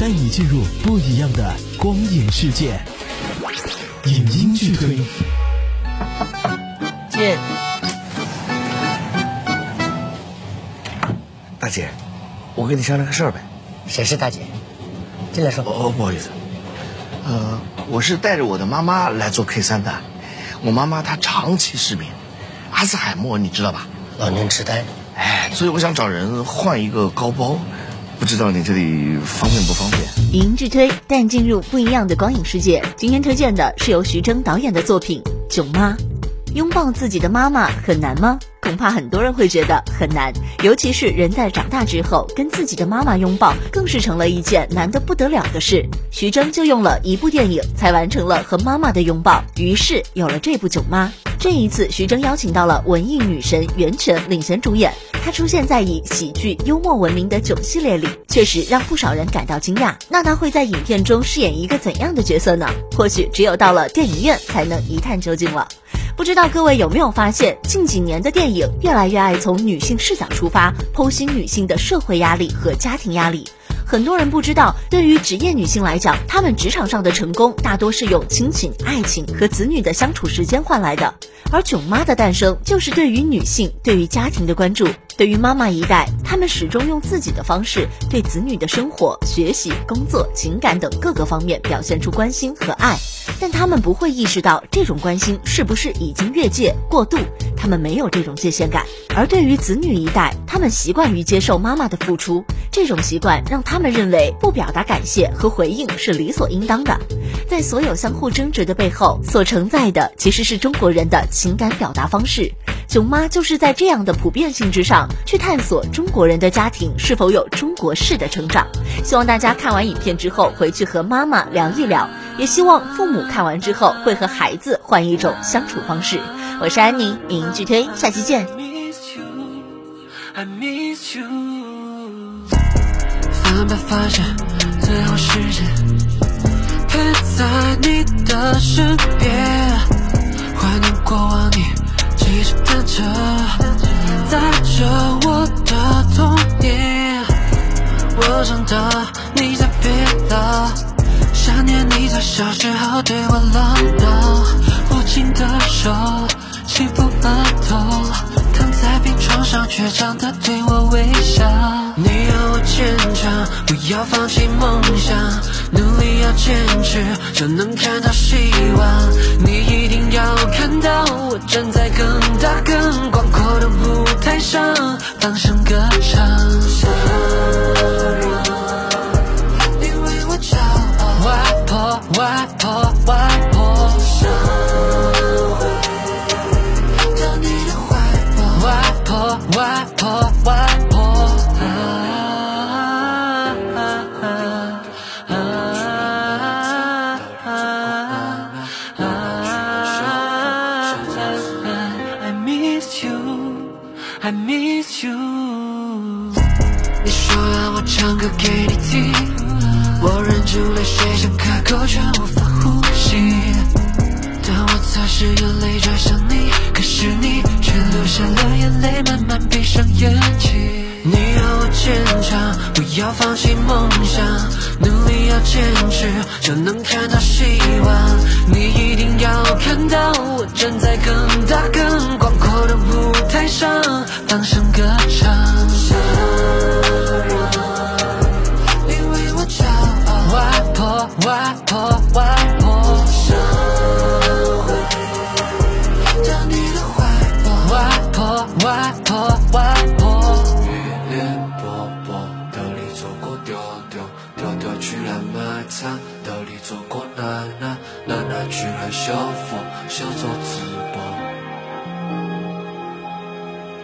带你进入不一样的光影世界。影音剧推，姐，大姐，我跟你商量个事儿呗。谁是大姐？进来说。哦，不好意思，呃，我是带着我的妈妈来做 K 三的。我妈妈她长期失眠，阿兹海默你知道吧？老年痴呆。哎，所以我想找人换一个高包，不知道你这里方便不方便？影音剧推，带你进入不一样的光影世界。今天推荐的是由徐峥导演的作品《囧妈》。拥抱自己的妈妈很难吗？恐怕很多人会觉得很难，尤其是人在长大之后，跟自己的妈妈拥抱，更是成了一件难得不得了的事。徐峥就用了一部电影，才完成了和妈妈的拥抱，于是有了这部《囧妈》。这一次，徐峥邀请到了文艺女神袁泉领衔主演。她出现在以喜剧幽默闻名的囧系列里，确实让不少人感到惊讶。那她会在影片中饰演一个怎样的角色呢？或许只有到了电影院才能一探究竟了。不知道各位有没有发现，近几年的电影越来越爱从女性视角出发，剖析女性的社会压力和家庭压力。很多人不知道，对于职业女性来讲，她们职场上的成功大多是用亲情、爱情和子女的相处时间换来的。而囧妈的诞生，就是对于女性、对于家庭的关注。对于妈妈一代，她们始终用自己的方式，对子女的生活、学习、工作、情感等各个方面表现出关心和爱。但他们不会意识到，这种关心是不是已经越界、过度。他们没有这种界限感。而对于子女一代，他们习惯于接受妈妈的付出，这种习惯让他们认为不表达感谢和回应是理所应当的。在所有相互争执的背后，所承载的其实是中国人的情感表达方式。囧妈就是在这样的普遍性之上去探索中国人的家庭是否有中国式的成长。希望大家看完影片之后回去和妈妈聊一聊，也希望父母看完之后会和孩子换一种相处方式。我是安妮，影音剧推，下期见。慢慢发现最后时间，陪在你的身边，怀念过往你骑着单车，载着我的童年。我长大，你在变老，想念你在小时候对我唠叨，握紧的手，轻抚额头。在病床上，倔强的对我微笑。你要我坚强，不要放弃梦想，努力要坚持，就能看到希望。你一定要看到，我站在更大更广阔的舞台上，放声歌唱。I miss you。你说要我唱歌给你听，我忍住泪水想开口却无法呼吸，当我擦拭眼泪转向你，可是你。却流下了眼泪，慢慢闭上眼睛。你要我坚强，不要放弃梦想，努力要坚持，就能看到希望。你一定要看到，我站在更大更放声歌唱。你为我骄傲，外婆，外婆，外婆。外婆，外婆，雨帘薄薄，兜里走过丢丢，丢丢去了埋藏，兜里走过奶奶，奶奶去了修复，修走